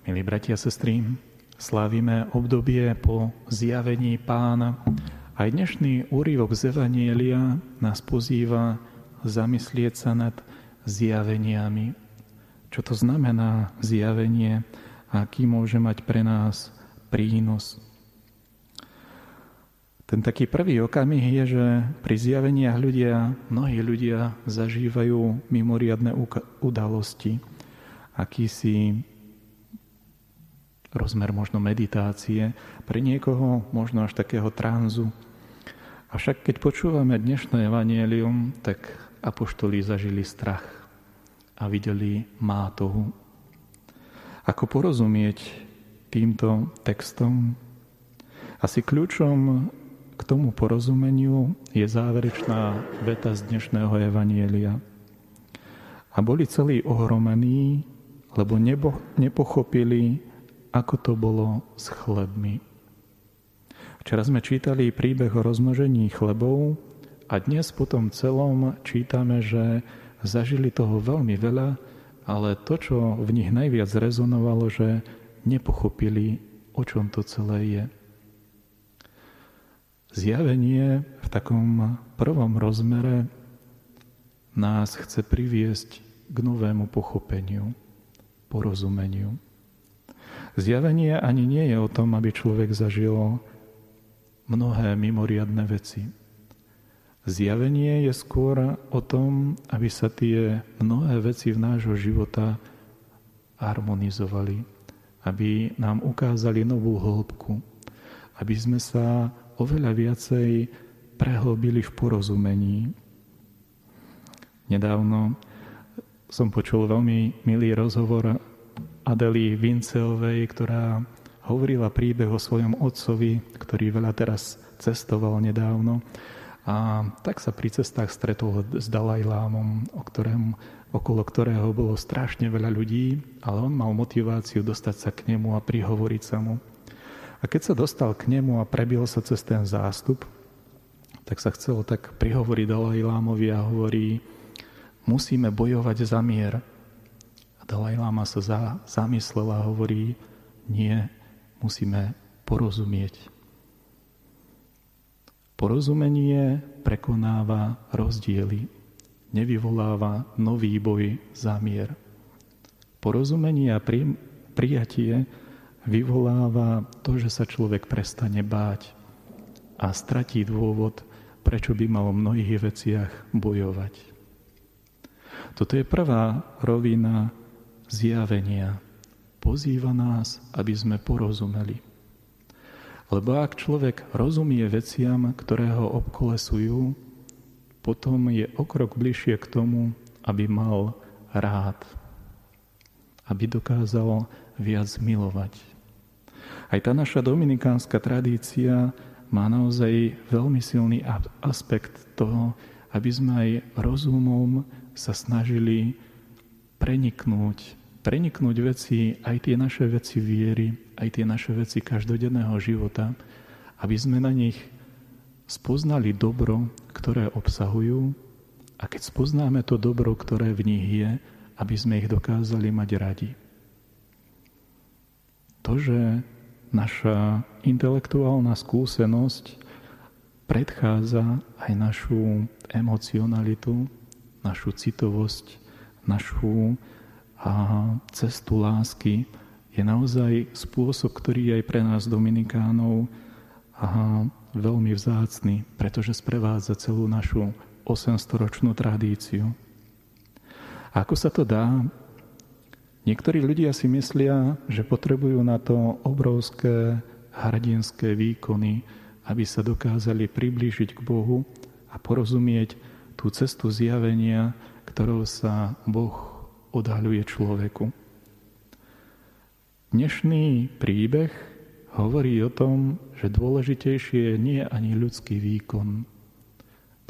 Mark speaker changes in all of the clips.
Speaker 1: Milí bratia a sestry, slávime obdobie po zjavení pána. Aj dnešný úrivok z Evanielia nás pozýva zamyslieť sa nad zjaveniami. Čo to znamená zjavenie a aký môže mať pre nás prínos. Ten taký prvý okamih je, že pri zjaveniach ľudia, mnohí ľudia zažívajú mimoriadne udalosti, akýsi rozmer možno meditácie, pre niekoho možno až takého tranzu. Avšak keď počúvame dnešné evanielium, tak apoštoli zažili strach a videli mátohu. Ako porozumieť týmto textom? Asi kľúčom k tomu porozumeniu je záverečná veta z dnešného evanielia. A boli celí ohromení, lebo nebo, nepochopili, ako to bolo s chlebmi. Včera sme čítali príbeh o rozmnožení chlebov a dnes po tom celom čítame, že zažili toho veľmi veľa, ale to, čo v nich najviac rezonovalo, že nepochopili, o čom to celé je. Zjavenie v takom prvom rozmere nás chce priviesť k novému pochopeniu, porozumeniu. Zjavenie ani nie je o tom, aby človek zažil mnohé mimoriadne veci. Zjavenie je skôr o tom, aby sa tie mnohé veci v nášho života harmonizovali, aby nám ukázali novú hĺbku, aby sme sa oveľa viacej prehlbili v porozumení. Nedávno som počul veľmi milý rozhovor Adely Vinceovej, ktorá hovorila príbeh o svojom otcovi, ktorý veľa teraz cestoval nedávno. A tak sa pri cestách stretol s Dalajlámom, o ktorém, okolo ktorého bolo strašne veľa ľudí, ale on mal motiváciu dostať sa k nemu a prihovoriť sa mu. A keď sa dostal k nemu a prebil sa cez ten zástup, tak sa chcel tak prihovoriť Dalajlámovi a hovorí, musíme bojovať za mier, Dalaj Lama sa za, zamyslel a hovorí, nie, musíme porozumieť. Porozumenie prekonáva rozdiely, nevyvoláva nový boj za mier. Porozumenie a pri, prijatie vyvoláva to, že sa človek prestane báť a stratí dôvod, prečo by mal v mnohých veciach bojovať. Toto je prvá rovina zjavenia. Pozýva nás, aby sme porozumeli. Lebo ak človek rozumie veciam, ktoré ho obkolesujú, potom je okrok bližšie k tomu, aby mal rád, aby dokázal viac milovať. Aj tá naša dominikánska tradícia má naozaj veľmi silný aspekt toho, aby sme aj rozumom sa snažili preniknúť preniknúť veci, aj tie naše veci viery, aj tie naše veci každodenného života, aby sme na nich spoznali dobro, ktoré obsahujú a keď spoznáme to dobro, ktoré v nich je, aby sme ich dokázali mať radi. To, že naša intelektuálna skúsenosť predchádza aj našu emocionalitu, našu citovosť, našu a cestu lásky je naozaj spôsob, ktorý je aj pre nás Dominikánov a veľmi vzácný, pretože sprevádza celú našu 800-ročnú tradíciu. A ako sa to dá? Niektorí ľudia si myslia, že potrebujú na to obrovské hrdinské výkony, aby sa dokázali priblížiť k Bohu a porozumieť tú cestu zjavenia, ktorou sa Boh odhaľuje človeku. Dnešný príbeh hovorí o tom, že dôležitejšie nie je ani ľudský výkon.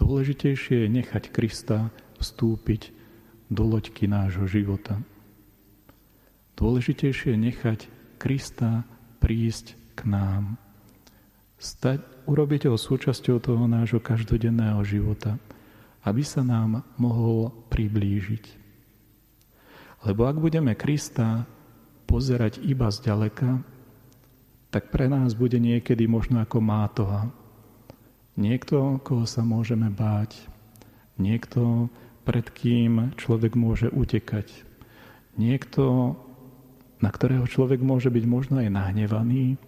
Speaker 1: Dôležitejšie je nechať Krista vstúpiť do loďky nášho života. Dôležitejšie je nechať Krista prísť k nám. Stať, urobiť ho súčasťou toho nášho každodenného života, aby sa nám mohol priblížiť. Lebo ak budeme Krista pozerať iba zďaleka, tak pre nás bude niekedy možno ako mátoha. Niekto, koho sa môžeme báť. Niekto, pred kým človek môže utekať. Niekto, na ktorého človek môže byť možno aj nahnevaný,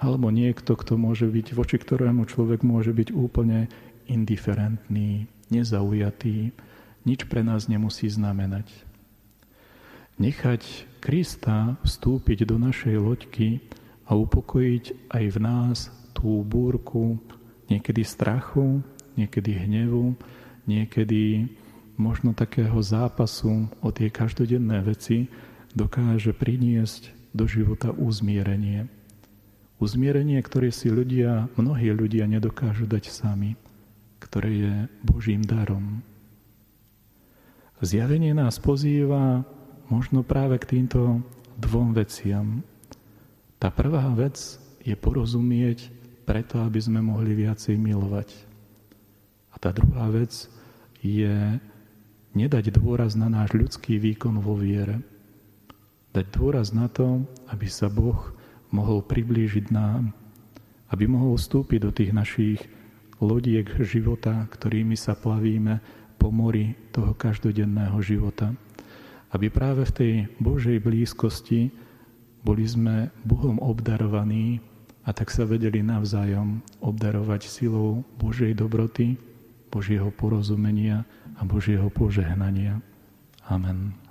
Speaker 1: alebo niekto, kto môže byť, voči ktorému človek môže byť úplne indiferentný, nezaujatý, nič pre nás nemusí znamenať. Nechať Krista vstúpiť do našej loďky a upokojiť aj v nás tú búrku niekedy strachu, niekedy hnevu, niekedy možno takého zápasu o tie každodenné veci dokáže priniesť do života uzmierenie. Uzmierenie, ktoré si ľudia, mnohí ľudia nedokážu dať sami, ktoré je Božím darom. Zjavenie nás pozýva možno práve k týmto dvom veciam. Tá prvá vec je porozumieť preto, aby sme mohli viacej milovať. A tá druhá vec je nedať dôraz na náš ľudský výkon vo viere. Dať dôraz na to, aby sa Boh mohol priblížiť nám, aby mohol vstúpiť do tých našich lodiek života, ktorými sa plavíme po mori toho každodenného života. Aby práve v tej Božej blízkosti boli sme Bohom obdarovaní a tak sa vedeli navzájom obdarovať silou Božej dobroty, Božieho porozumenia a Božieho požehnania. Amen.